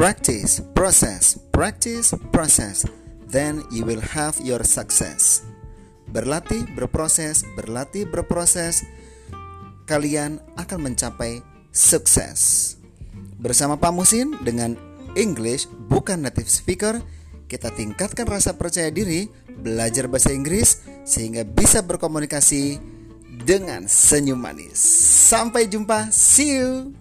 Practice, process, practice, process. Then you will have your success. Berlatih, berproses, berlatih, berproses. Kalian akan mencapai sukses. Bersama Pak Musin dengan English bukan native speaker, kita tingkatkan rasa percaya diri, belajar bahasa Inggris sehingga bisa berkomunikasi dengan senyum manis. Sampai jumpa, see you.